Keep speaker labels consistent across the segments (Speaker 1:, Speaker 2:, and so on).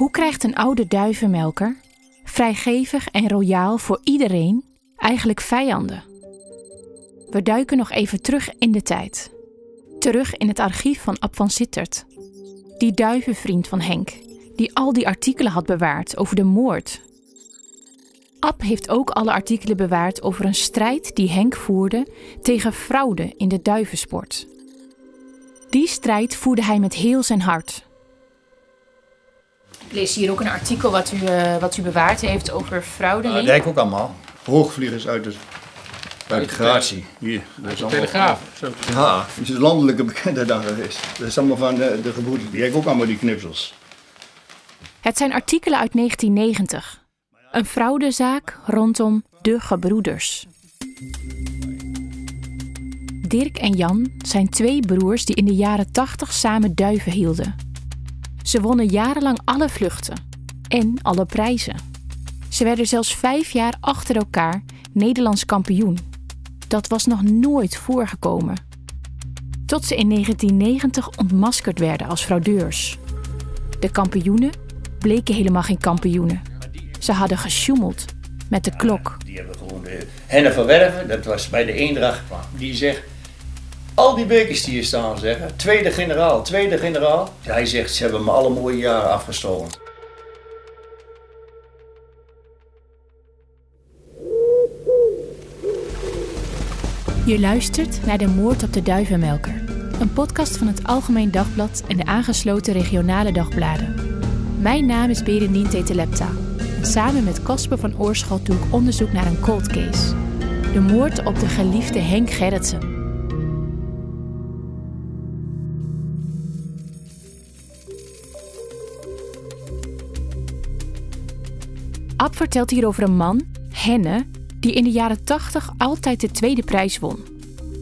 Speaker 1: Hoe krijgt een oude duivenmelker, vrijgevig en royaal voor iedereen, eigenlijk vijanden? We duiken nog even terug in de tijd. Terug in het archief van Ab van Sittert. Die duivenvriend van Henk, die al die artikelen had bewaard over de moord. Ab heeft ook alle artikelen bewaard over een strijd die Henk voerde tegen fraude in de duivensport. Die strijd voerde hij met heel zijn hart. Ik lees hier ook een artikel wat u, uh, wat u bewaard heeft over fraude.
Speaker 2: Ja, dat denk ik ook allemaal. Hoogvliegers uit de, uit de gratie. Hier, dat is allemaal,
Speaker 3: Telegraaf. Zo.
Speaker 2: Ja, het is een landelijke bekende dag geweest. Dat is allemaal van de, de geboorte. Die heb ik ook allemaal die knipsels.
Speaker 1: Het zijn artikelen uit 1990. Een fraudezaak rondom de gebroeders. Dirk en Jan zijn twee broers die in de jaren 80 samen duiven hielden. Ze wonnen jarenlang alle vluchten en alle prijzen. Ze werden zelfs vijf jaar achter elkaar Nederlands kampioen. Dat was nog nooit voorgekomen. Tot ze in 1990 ontmaskerd werden als fraudeurs. De kampioenen bleken helemaal geen kampioenen. Ze hadden gesjoemeld met de klok.
Speaker 2: Die hebben gewoon de Henne van dat was bij de Eendracht, die zegt... Al die bekers die hier staan zeggen, tweede generaal, tweede generaal. Hij zegt, ze hebben me alle mooie jaren afgestolen.
Speaker 1: Je luistert naar De Moord op de Duivenmelker. Een podcast van het Algemeen Dagblad en de aangesloten regionale dagbladen. Mijn naam is Berendien Tetelepta. En samen met Casper van Oorschot doe ik onderzoek naar een cold case. De moord op de geliefde Henk Gerritsen. Ab vertelt hier over een man, Henne, die in de jaren 80 altijd de tweede prijs won.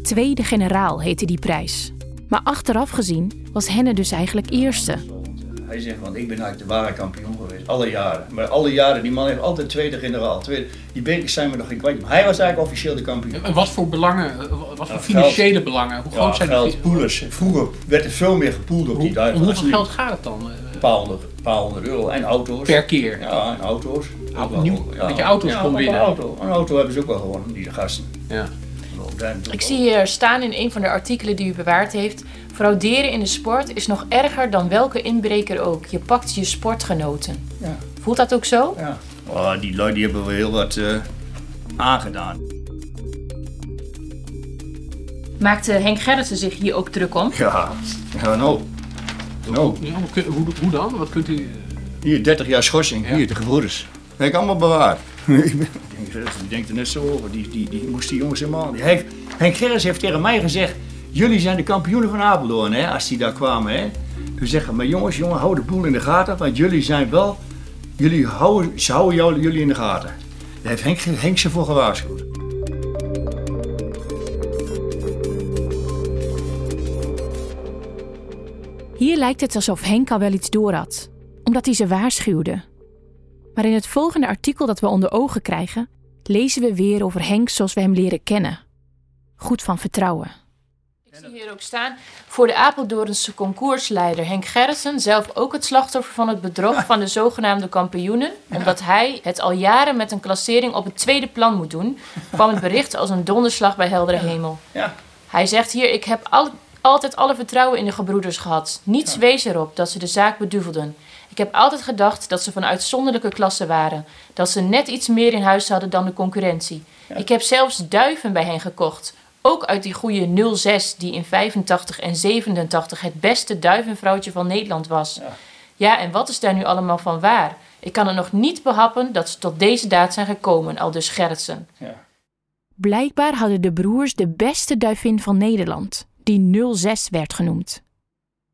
Speaker 1: Tweede generaal heette die prijs. Maar achteraf gezien was Henne dus eigenlijk eerste.
Speaker 2: Hij zegt, want ik ben eigenlijk de ware kampioen geweest, alle jaren. Maar alle jaren, die man heeft altijd tweede generaal. Tweede, die bekers zijn me nog geen kwartje. Maar hij was eigenlijk officieel de kampioen.
Speaker 3: En wat voor belangen, eh, wat voor financiële belangen? Hoe groot
Speaker 2: Ja,
Speaker 3: zijn
Speaker 2: geld,
Speaker 3: die?
Speaker 2: poelers. Vroeger werd er veel meer gepoeld op die duiven.
Speaker 3: hoeveel geld gaat het dan? eh,
Speaker 2: Een paar honderd, een paar honderd euro. En auto's.
Speaker 3: Per keer?
Speaker 2: Ja, en auto's. Ook
Speaker 3: nieuw-
Speaker 2: gewoon,
Speaker 3: met je auto's
Speaker 2: ja,
Speaker 3: kon winnen.
Speaker 2: Een auto. een auto hebben ze ook wel gewonnen, die gasten.
Speaker 3: Ja.
Speaker 1: Ik zie hier staan in een van de artikelen die u bewaard heeft. Frauderen in de sport is nog erger dan welke inbreker ook. Je pakt je sportgenoten.
Speaker 2: Ja.
Speaker 1: Voelt dat ook zo?
Speaker 2: Ja. Oh, die lui die hebben wel heel wat eh, aangedaan.
Speaker 1: Maakte Henk Gerritsen zich hier ook druk om?
Speaker 2: Ja, ja nou. Nou,
Speaker 3: Ja, hoe, dan? Wat kunt u... eh,
Speaker 2: hier 30 jaar schorsing,
Speaker 3: Ja.
Speaker 2: hier de gebroeders. Dat heb ik allemaal bewaard. Ik denkt er net zo over, die, die, die moest die jongens helemaal... Die heeft, Henk Gerrits heeft tegen mij gezegd, jullie zijn de kampioenen van Apeldoorn, hè, als die daar kwamen. Hè. Toen zeggen, maar jongens, jongen, hou de boel in de gaten, want jullie zijn wel... Jullie houden, ze houden jou, jullie in de gaten. Daar heeft Henk, Henk ze voor gewaarschuwd.
Speaker 1: Hier lijkt het alsof Henk al wel iets door had, omdat hij ze waarschuwde. Maar in het volgende artikel dat we onder ogen krijgen, lezen we weer over Henk zoals we hem leren kennen. Goed van vertrouwen. Ik zie hier ook staan voor de Apeldoornse concoursleider Henk Gerritsen, zelf ook het slachtoffer van het bedrog van de zogenaamde kampioenen. Omdat hij het al jaren met een klassering op het tweede plan moet doen, kwam het bericht als een donderslag bij heldere hemel. Hij zegt hier: Ik heb al, altijd alle vertrouwen in de gebroeders gehad. Niets wees erop dat ze de zaak beduvelden. Ik heb altijd gedacht dat ze van uitzonderlijke klasse waren. Dat ze net iets meer in huis hadden dan de concurrentie. Ik heb zelfs duiven bij hen gekocht. Ook uit die goede 06 die in 85 en 87 het beste duivenvrouwtje van Nederland was.
Speaker 2: Ja.
Speaker 1: Ja, en wat is daar nu allemaal van waar? Ik kan het nog niet behappen dat ze tot deze daad zijn gekomen, al dus Gerritsen.
Speaker 2: Ja.
Speaker 1: Blijkbaar hadden de broers de beste duivin van Nederland, die 06 werd genoemd.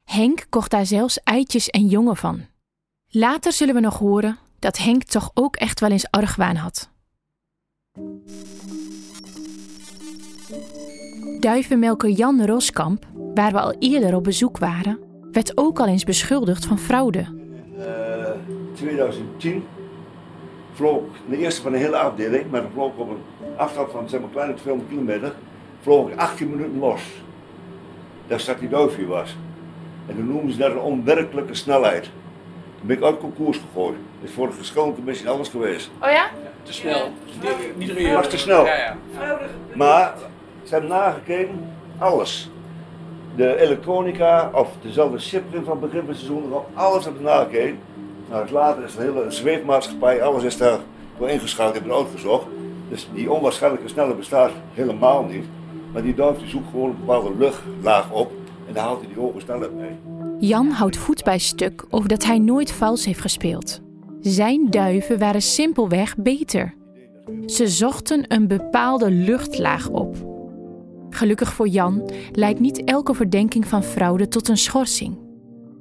Speaker 1: Henk kocht daar zelfs eitjes en jongen van. Later zullen we nog horen dat Henk toch ook echt wel eens argwaan had. Duivenmelker Jan Roskamp, waar we al eerder op bezoek waren, werd ook al eens beschuldigd van fraude.
Speaker 4: Eh, 2010 vloog de eerste van de hele afdeling, maar vloog op een afstand van zeg maar, kleine 200 kilometer, vloog ik 18 minuten los. Daar staat die duifje was. En toen noemen ze dat een onwerkelijke snelheid. Ben ik uit concours gegooid. Dat is voor de verschillende commissie alles geweest.
Speaker 1: Oh ja?
Speaker 3: Te snel. Niet, reëel.
Speaker 4: Was te snel.
Speaker 3: Ja, ja.
Speaker 4: Maar ze hebben nagekeken, alles. De elektronica of dezelfde chipprint van het begin van het seizoen, alles hebben ze nagekeken. Nou, later is een hele zweefmaatschappij, alles is daar door ingeschakeld, hebben uitgezocht. Dus die onwaarschijnlijke snelle bestaat helemaal niet. Maar die duif die zoekt gewoon een bepaalde luchtlaag op en daar haalt hij die hoge snelheid mee.
Speaker 1: Jan houdt voet bij stuk over dat hij nooit vals heeft gespeeld. Zijn duiven waren simpelweg beter. Ze zochten een bepaalde luchtlaag op. Gelukkig voor Jan leidt niet elke verdenking van fraude tot een schorsing.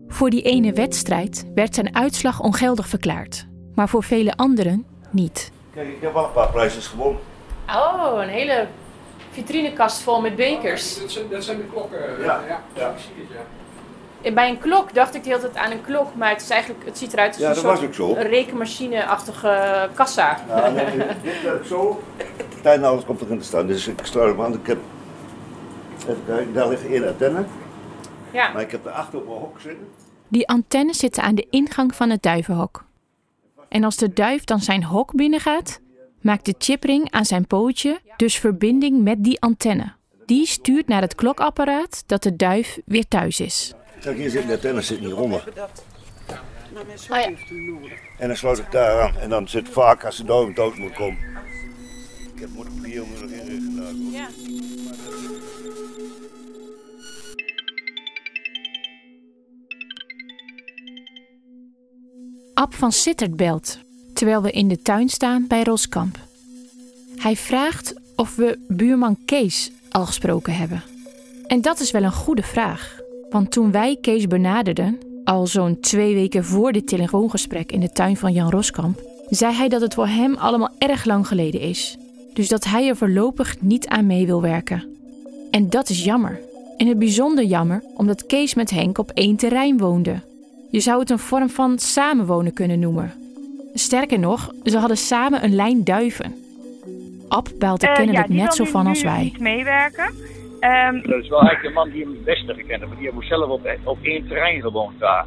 Speaker 1: Voor die ene wedstrijd werd zijn uitslag ongeldig verklaard, maar voor vele anderen niet.
Speaker 4: Kijk, ik heb wel een paar prijzen gewonnen.
Speaker 1: Oh, een hele vitrinekast vol met bekers.
Speaker 3: Dat zijn, dat zijn de klokken.
Speaker 4: Ja.
Speaker 3: ja. Ik zie het, ja.
Speaker 1: Bij een klok dacht ik de hele tijd aan een klok, maar het, is eigenlijk, het ziet eruit als
Speaker 4: Ja,
Speaker 1: een
Speaker 4: dat
Speaker 1: soort
Speaker 4: was ook zo.
Speaker 1: rekenmachine-achtige kassa.
Speaker 4: Ja, nee, dit werkt zo. Tijdens alles komt erin te staan, dus ik sluit hem aan. Ik heb, even kijken, daar ligt één antenne,
Speaker 1: Ja.
Speaker 4: maar ik heb erachter op mijn hok zitten.
Speaker 1: Die antennes zitten aan de ingang van het duivenhok. En als de duif dan zijn hok binnengaat, maakt de chipring aan zijn pootje dus verbinding met die antenne. Die stuurt naar het klokapparaat dat de duif weer thuis is.
Speaker 4: Kijk, hier zit de antenne zit hieronder.
Speaker 1: Oh ja.
Speaker 4: En dan sluit ik daar aan. En dan zit vaak als de duif dood moet komen. Ik heb moet op hier moet nog daar, hoor.
Speaker 1: Ab van Sittert belt, terwijl we in de tuin staan bij Roskamp. Hij vraagt of we buurman Kees al gesproken hebben. En dat is wel een goede vraag. Want toen wij Kees benaderden, al zo'n twee weken voor dit telefoongesprek in de tuin van Jan Roskamp, zei hij dat het voor hem allemaal erg lang geleden is. Dus dat hij er voorlopig niet aan mee wil werken. En dat is jammer. En het bijzonder jammer omdat Kees met Henk op één terrein woonde. Je zou het een vorm van samenwonen kunnen noemen. Sterker nog, ze hadden samen een lijn duiven. Ab baalt er
Speaker 5: Eh,
Speaker 1: kennelijk
Speaker 5: ja,
Speaker 1: net zo van als wij.
Speaker 5: niet meewerken. Ehm,
Speaker 2: Dat is wel eigenlijk de man die hem het beste gekend heeft. Die heeft zelf op, op één terrein gewoond daar.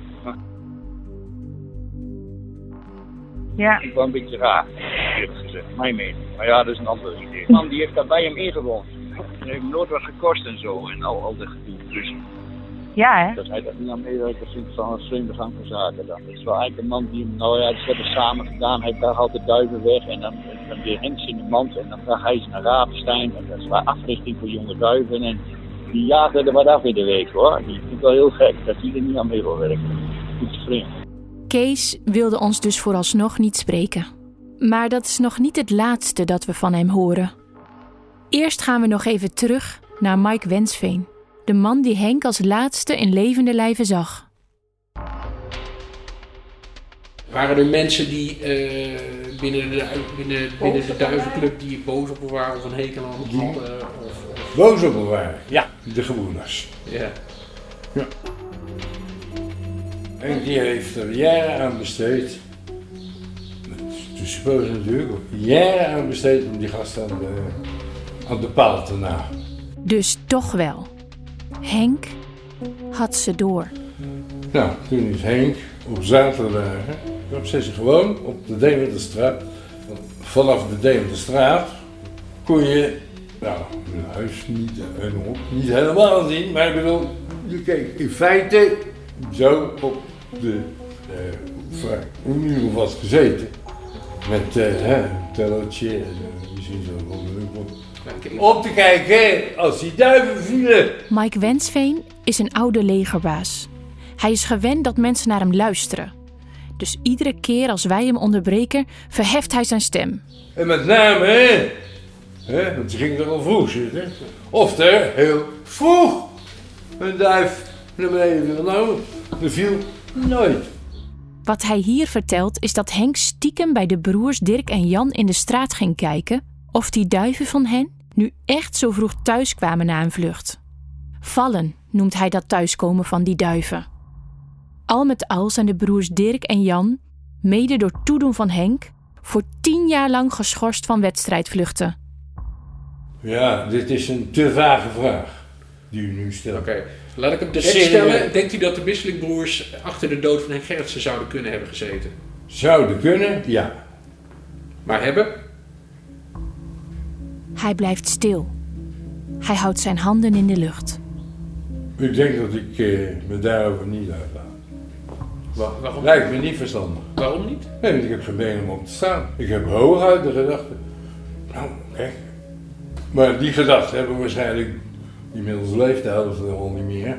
Speaker 5: ja.
Speaker 2: Ik wel een beetje raar, eerlijk gezegd. Mijn mening. Maar ja, dat is een ander idee. De man die heeft daar bij hem ingewoond. En heeft hem nooit wat gekost en zo. En al, al dat gedoe. Dus
Speaker 5: ja, hè?
Speaker 2: dat hij dat niet aan meewerken vindt van een vreemde gang van zaken dan. Dat is wel eigenlijk een man die hem, nou ja, ze hebben samen gedaan. Hij daar haalt de duiven weg en dan, dan weer Henks in de mand. En dan bracht hij ze naar Rapenstein. En dat is waar africhting voor jonge duiven. En die jagen er wat af in de week hoor. Die vind ik wel heel gek dat hij er niet aan mee wil werken. Iets vreemd.
Speaker 1: Kees wilde ons dus vooralsnog niet spreken. Maar dat is nog niet het laatste dat we van hem horen. Eerst gaan we nog even terug naar Mike Wensveen, de man die Henk als laatste in levende lijven zag.
Speaker 3: Waren er mensen die eh, binnen, de, binnen, binnen de duivenclub die boos op hem waren of een hekel aan hem hadden? Of, of,
Speaker 6: Boos op waren. Ja, de gewooners.
Speaker 3: ja.
Speaker 6: En die heeft er jaren aan besteed. Met tussenpoos natuurlijk. Jaren aan besteed om die gast aan de, aan de paal te nagen.
Speaker 1: Dus toch wel. Henk had ze door.
Speaker 6: Nou, toen is Henk op zaterdagen, op zes gewoon op de Dementerstraat. Want Vanaf de Dementerstraat kon je, nou, mijn huis niet, en op, niet helemaal zien, maar ik bedoel, je keek in feite zo op de, eh, hoe nu was gezeten. Met eh, een tellertje en eh, misschien zo om te kijken als die duiven vielen.
Speaker 1: Mike Wensveen is een oude legerbaas. Hij is gewend dat mensen naar hem luisteren. Dus iedere keer als wij hem onderbreken, verheft hij zijn stem.
Speaker 6: En met name, hè, hè want ze gingen er al vroeg zitten. Of er heel vroeg een duif naar beneden viel. Nou, er viel nooit.
Speaker 1: Wat hij hier vertelt is dat Henk stiekem bij de broers Dirk en Jan in de straat ging kijken of die duiven van hen nu echt zo vroeg thuis kwamen na een vlucht. Vallen noemt hij dat thuiskomen van die duiven. Al met al zijn de broers Dirk en Jan, mede door toedoen van Henk, voor tien jaar lang geschorst van wedstrijdvluchten.
Speaker 6: Ja, dit is een te vage vraag die u nu stelt.
Speaker 3: Oké, Laat ik hem direct
Speaker 6: Serieus.
Speaker 3: stellen. Denkt u dat de Bisselingbroers achter de dood van Henk Gerritsen zouden kunnen hebben gezeten?
Speaker 6: Zouden kunnen, ja.
Speaker 3: Maar hebben?
Speaker 1: Hij blijft stil. Hij houdt zijn handen in de lucht.
Speaker 6: Ik denk dat ik eh, me daarover niet uitlaat.
Speaker 3: Wa- waarom,
Speaker 6: Lijkt me niet verstandig.
Speaker 3: waarom niet?
Speaker 6: Nee, want ik heb geen benen om op te staan. Ik heb hooguit de gedachte. Nou, kijk. Maar die gedachten hebben waarschijnlijk inmiddels leeft de helft al niet meer.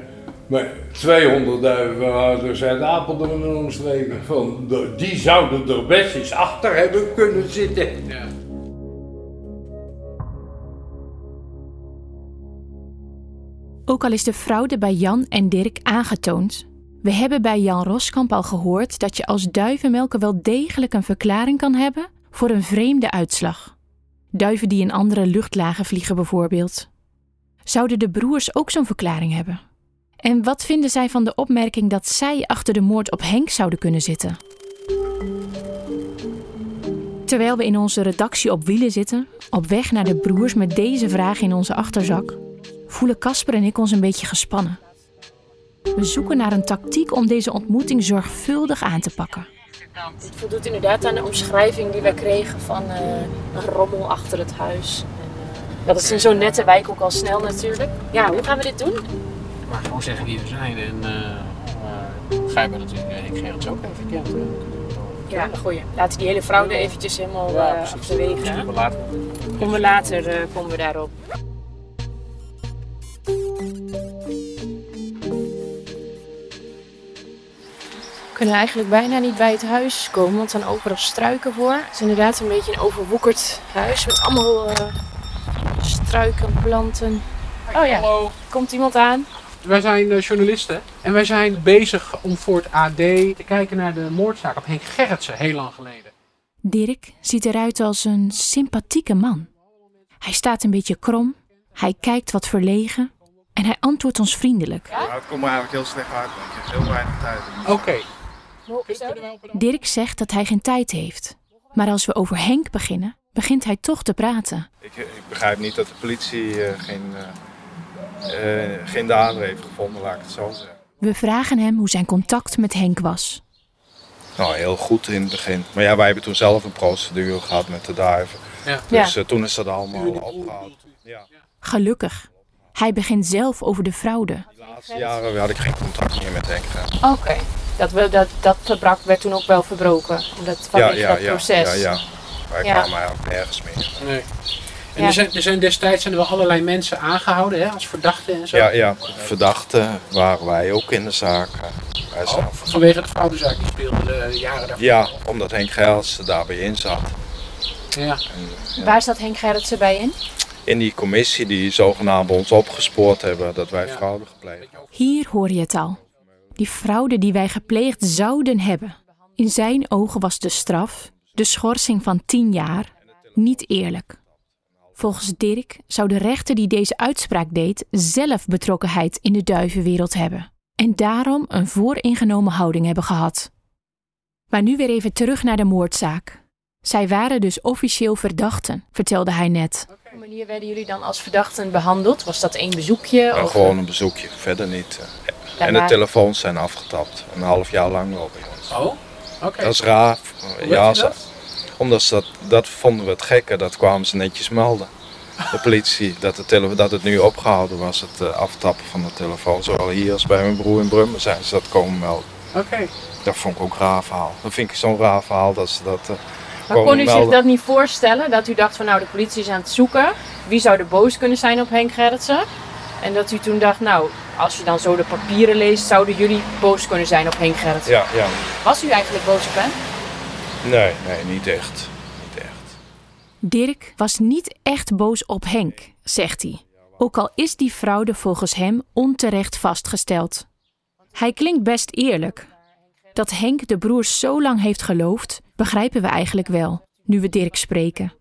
Speaker 6: Maar 200 duivenhouders uit Apeldoorn en omstreken. Van, die zouden er best eens achter hebben kunnen zitten.
Speaker 3: Ja.
Speaker 1: Ook al is de fraude bij Jan en Dirk aangetoond, we hebben bij Jan Roskamp al gehoord dat je als duivenmelker wel degelijk een verklaring kan hebben voor een vreemde uitslag. Duiven die in andere luchtlagen vliegen bijvoorbeeld. Zouden de broers ook zo'n verklaring hebben? En wat vinden zij van de opmerking dat zij achter de moord op Henk zouden kunnen zitten? Terwijl we in onze redactie op wielen zitten, op weg naar de broers met deze vraag in onze achterzak, voelen Casper en ik ons een beetje gespannen. We zoeken naar een tactiek om deze ontmoeting zorgvuldig aan te pakken.
Speaker 7: Het voldoet inderdaad aan de omschrijving die wij kregen van eh, een rommel achter het huis. En, eh, dat is in zo'n nette wijk ook al snel natuurlijk. Ja, hoe gaan we dit doen?
Speaker 3: Maar gewoon zeggen wie we zijn en uh, uh, begrijpen dat u Henk Gerrits ook even kent. Uh,
Speaker 7: ja, goeie. Laten die hele fraude eventjes helemaal
Speaker 3: ja,
Speaker 7: uh, achterwege.
Speaker 3: Komen we later,
Speaker 7: komen we, later uh, komen we daarop. We kunnen eigenlijk bijna niet bij het huis komen, want er zijn overal struiken voor. Het is inderdaad een beetje een overwoekerd huis met allemaal uh, struiken, planten. Oh ja,
Speaker 3: Hallo.
Speaker 7: komt iemand aan?
Speaker 3: Wij zijn uh, journalisten en wij zijn bezig om voor het AD te kijken naar de moordzaak op Henk Gerritsen, heel lang geleden.
Speaker 1: Dirk ziet eruit als een sympathieke man. Hij staat een beetje krom, hij kijkt wat verlegen en hij antwoordt ons vriendelijk.
Speaker 8: Ja? Het komt me eigenlijk heel slecht uit, want ik heb heel weinig tijd.
Speaker 3: Oké. Okay.
Speaker 1: Dirk zegt dat hij geen tijd heeft. Maar als we over Henk beginnen, begint hij toch te praten.
Speaker 8: Ik, ik begrijp niet dat de politie uh, geen, uh, uh, geen dader heeft gevonden, laat ik het zo zeggen.
Speaker 1: We vragen hem hoe zijn contact met Henk was.
Speaker 8: Nou, heel goed in het begin. Maar ja, wij hebben toen zelf een procedure gehad met de duiven.
Speaker 3: Ja.
Speaker 8: Dus ja. toen is dat allemaal opgehaald. Ja.
Speaker 1: Gelukkig. Hij begint zelf over de fraude.
Speaker 8: De laatste jaren had ik geen contact meer met Henk.
Speaker 7: Oké. Okay. Dat, we, dat, dat verbrak, werd toen ook wel verbroken. Dat,
Speaker 8: ja, ja,
Speaker 7: dat proces.
Speaker 8: Ja, ja. Wij ja. kwamen eigenlijk nergens meer.
Speaker 3: Nee. En ja. er, zijn, er zijn destijds zijn er wel allerlei mensen aangehouden hè, als verdachten en zo?
Speaker 8: Ja, ja, verdachten waren wij ook in de zaak. Wij
Speaker 3: oh, vanwege de fraudezaak die speelde de jaren daarvoor?
Speaker 8: Ja, omdat Henk Gerritsen daarbij in zat.
Speaker 3: Ja.
Speaker 7: En, ja. Waar zat Henk Gerritsen bij in?
Speaker 8: In die commissie die zogenaamd ons opgespoord hebben dat wij fraude gepleegd hebben.
Speaker 1: Hier hoor je het al. Die fraude die wij gepleegd zouden hebben. In zijn ogen was de straf, de schorsing van 10 jaar, niet eerlijk. Volgens Dirk zou de rechter die deze uitspraak deed zelf betrokkenheid in de duivenwereld hebben en daarom een vooringenomen houding hebben gehad. Maar nu weer even terug naar de moordzaak. Zij waren dus officieel verdachten, vertelde hij net.
Speaker 7: Welke manier werden jullie dan als verdachten behandeld? Was dat één bezoekje?
Speaker 8: Ja,
Speaker 7: of
Speaker 8: gewoon een bezoekje, verder niet. Ja, en de telefoons zijn afgetapt, een half jaar lang wel bij ons.
Speaker 3: Oh, oké. Okay.
Speaker 8: Dat is raar.
Speaker 3: Hoe
Speaker 8: ja,
Speaker 3: dat?
Speaker 8: Omdat ze dat, dat vonden we het gekke, dat kwamen ze netjes melden. De politie, dat, de tele, dat het nu opgehouden was, het uh, aftappen van de telefoon. Zowel hier als bij mijn broer in Brummen zijn ze dat komen melden.
Speaker 3: Oké. Okay.
Speaker 8: Dat vond ik ook een raar verhaal. Dat vind ik zo'n raar verhaal dat ze dat. Uh,
Speaker 7: maar kon u melden. zich dat niet voorstellen? Dat u dacht van nou de politie is aan het zoeken. Wie zou er boos kunnen zijn op Henk Gerritsen? En dat u toen dacht, nou, als je dan zo de papieren leest, zouden jullie boos kunnen zijn op Henk Gerritsen?
Speaker 8: Ja, ja.
Speaker 7: Was u eigenlijk boos op hem?
Speaker 8: Nee, nee, niet echt. Niet echt.
Speaker 1: Dirk was niet echt boos op Henk, zegt hij. Ook al is die fraude volgens hem onterecht vastgesteld. Hij klinkt best eerlijk. Dat Henk de broers zo lang heeft geloofd, begrijpen we eigenlijk wel, nu we Dirk spreken.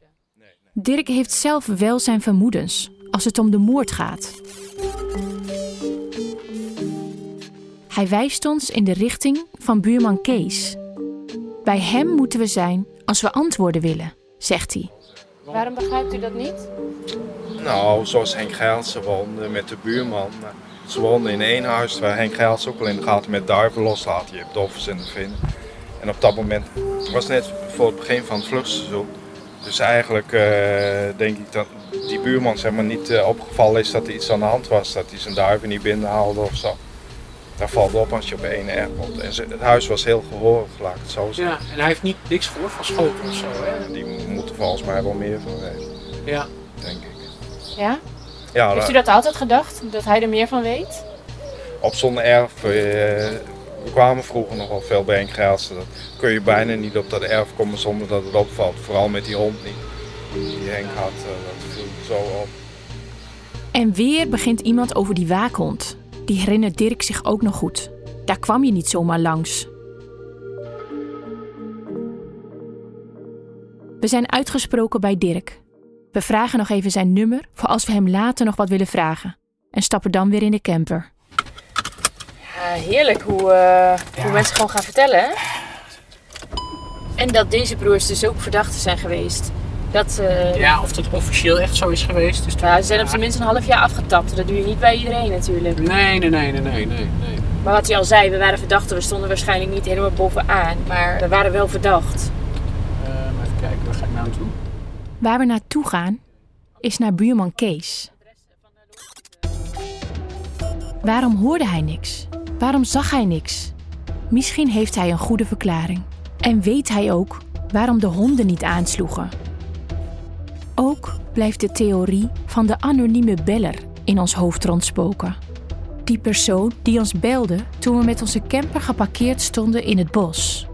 Speaker 1: Dirk heeft zelf wel zijn vermoedens als het om de moord gaat. Hij wijst ons in de richting van buurman Kees. Bij hem moeten we zijn als we antwoorden willen, zegt hij.
Speaker 7: Waarom begrijpt u dat niet?
Speaker 8: Nou, zoals Henk Gerritsen woonde met de buurman. Ze woonden in één huis waar Henk Geils ook al in de gaten met duiven loslaten. Je hebt dolfins in de vinnen. En op dat moment was net voor het begin van het vluchtseizoen. Dus eigenlijk eh, denk ik dat die buurman zeg maar, niet eh, opgevallen is dat er iets aan de hand was. Dat hij zijn duiven niet binnenhaalde of zo. Daar valt op als je op één erf komt. En ze- het huis was heel gehoorig, laat ik het zo zeggen.
Speaker 3: Ja, en hij heeft niet niks gehoord van schoten of zo, hè?
Speaker 8: Die moeten volgens mij wel meer van weten,
Speaker 3: Ja.
Speaker 8: denk ik.
Speaker 7: Ja?
Speaker 8: Ja,
Speaker 7: Heeft u dat altijd gedacht? Dat hij er meer van weet?
Speaker 8: op zo'n erf, eh, we kwamen vroeger nog wel veel bij Henk Geilsen. Dat kun je bijna niet op dat erf komen zonder dat het opvalt. Vooral met die hond niet. Die Henk had, eh, dat viel zo op.
Speaker 1: En weer begint iemand over die waakhond. Die herinnert Dirk zich ook nog goed. Daar kwam je niet zomaar langs. We zijn uitgesproken bij Dirk. We vragen nog even zijn nummer voor als we hem later nog wat willen vragen. En stappen dan weer in de camper.
Speaker 7: Ja, heerlijk hoe, eh, hoe mensen gewoon gaan vertellen, hè? En dat deze broers dus ook verdachten zijn geweest. Dat, eh,
Speaker 3: Ja, of dat officieel echt zo is geweest. Dus
Speaker 7: ja, ze zijn op zijn minst een half jaar afgetapt. Dat doe je niet bij iedereen natuurlijk.
Speaker 3: Nee, nee, nee, nee, nee, nee. nee.
Speaker 7: Maar wat hij al zei, we waren verdachten. We stonden waarschijnlijk niet helemaal bovenaan. Maar we waren wel verdacht.
Speaker 3: Ehm, even kijken, waar ga ik nou naartoe?
Speaker 1: Waar we naartoe gaan is naar buurman Kees. Waarom hoorde hij niks? Waarom zag hij niks? Misschien heeft hij een goede verklaring. En weet hij ook waarom de honden niet aansloegen. Ook blijft de theorie van de anonieme beller in ons hoofd rondspoken. Die persoon die ons belde toen we met onze camper geparkeerd stonden in het bos.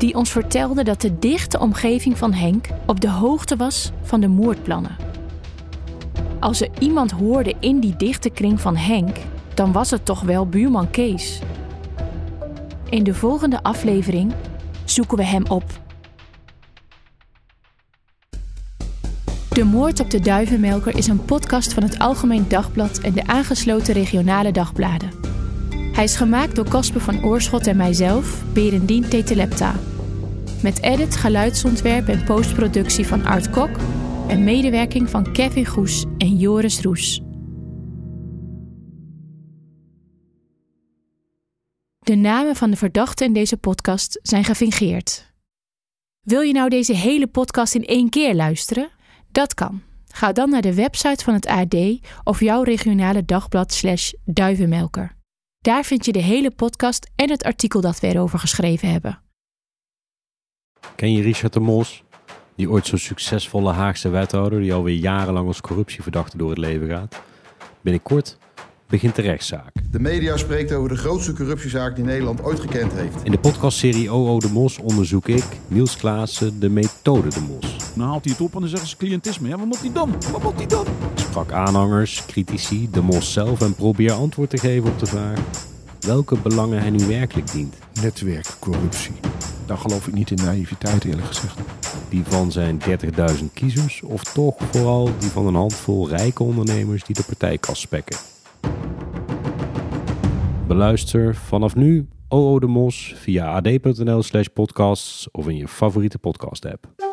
Speaker 1: Die ons vertelde dat de dichte omgeving van Henk op de hoogte was van de moordplannen. Als er iemand hoorde in die dichte kring van Henk, dan was het toch wel buurman Kees. In de volgende aflevering zoeken we hem op. De Moord op de Duivenmelker is een podcast van het Algemeen Dagblad en de aangesloten regionale dagbladen. Hij is gemaakt door Casper van Oorschot en mijzelf, Berendien Tetelepta. Met edit, geluidsontwerp en postproductie van Art Kok en medewerking van Kevin Goes en Joris Roes. De namen van de verdachten in deze podcast zijn gefingeerd. Wil je nou deze hele podcast in één keer luisteren? Dat kan. Ga dan naar de website van het AD of jouw regionale dagblad slash duivenmelker. Daar vind je de hele podcast en het artikel dat we erover geschreven hebben.
Speaker 9: Ken je Richard de Mos? Die ooit zo'n succesvolle Haagse wethouder die alweer jarenlang als corruptieverdachte door het leven gaat. Binnenkort begint de rechtszaak.
Speaker 10: De media spreekt over de grootste corruptiezaak die Nederland ooit gekend heeft.
Speaker 9: In de podcastserie OO de Mos onderzoek ik, Niels Klaassen, de methode de Mos.
Speaker 11: Dan haalt hij het op en dan zeggen ze cliëntisme. Ja, wat moet hij dan? Wat moet hij dan?
Speaker 9: Ik sprak aanhangers, critici, de Mos zelf en probeer antwoord te geven op de vraag welke belangen hij nu werkelijk dient.
Speaker 11: Netwerkcorruptie. Daar geloof ik niet in naïviteit eerlijk gezegd.
Speaker 9: Die van zijn 30.000 kiezers of toch vooral die van een handvol rijke ondernemers die de partijkas spekken. Beluister vanaf nu OO de Mos via ad.nl slash podcasts of in je favoriete podcast app.